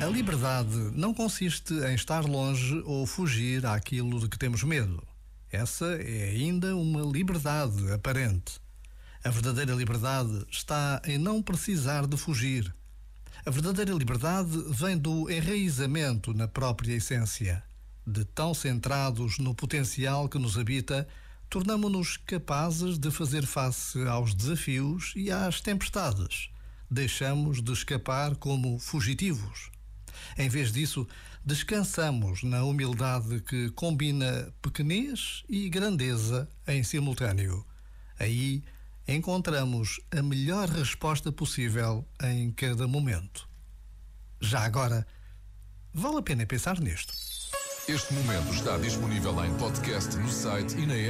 A liberdade não consiste em estar longe ou fugir àquilo de que temos medo. Essa é ainda uma liberdade aparente. A verdadeira liberdade está em não precisar de fugir. A verdadeira liberdade vem do enraizamento na própria essência. De tão centrados no potencial que nos habita, tornamo-nos capazes de fazer face aos desafios e às tempestades. Deixamos de escapar como fugitivos. Em vez disso, descansamos na humildade que combina pequenez e grandeza em simultâneo. Aí encontramos a melhor resposta possível em cada momento. Já agora, vale a pena pensar nisto. Este momento está disponível em podcast no site e na app.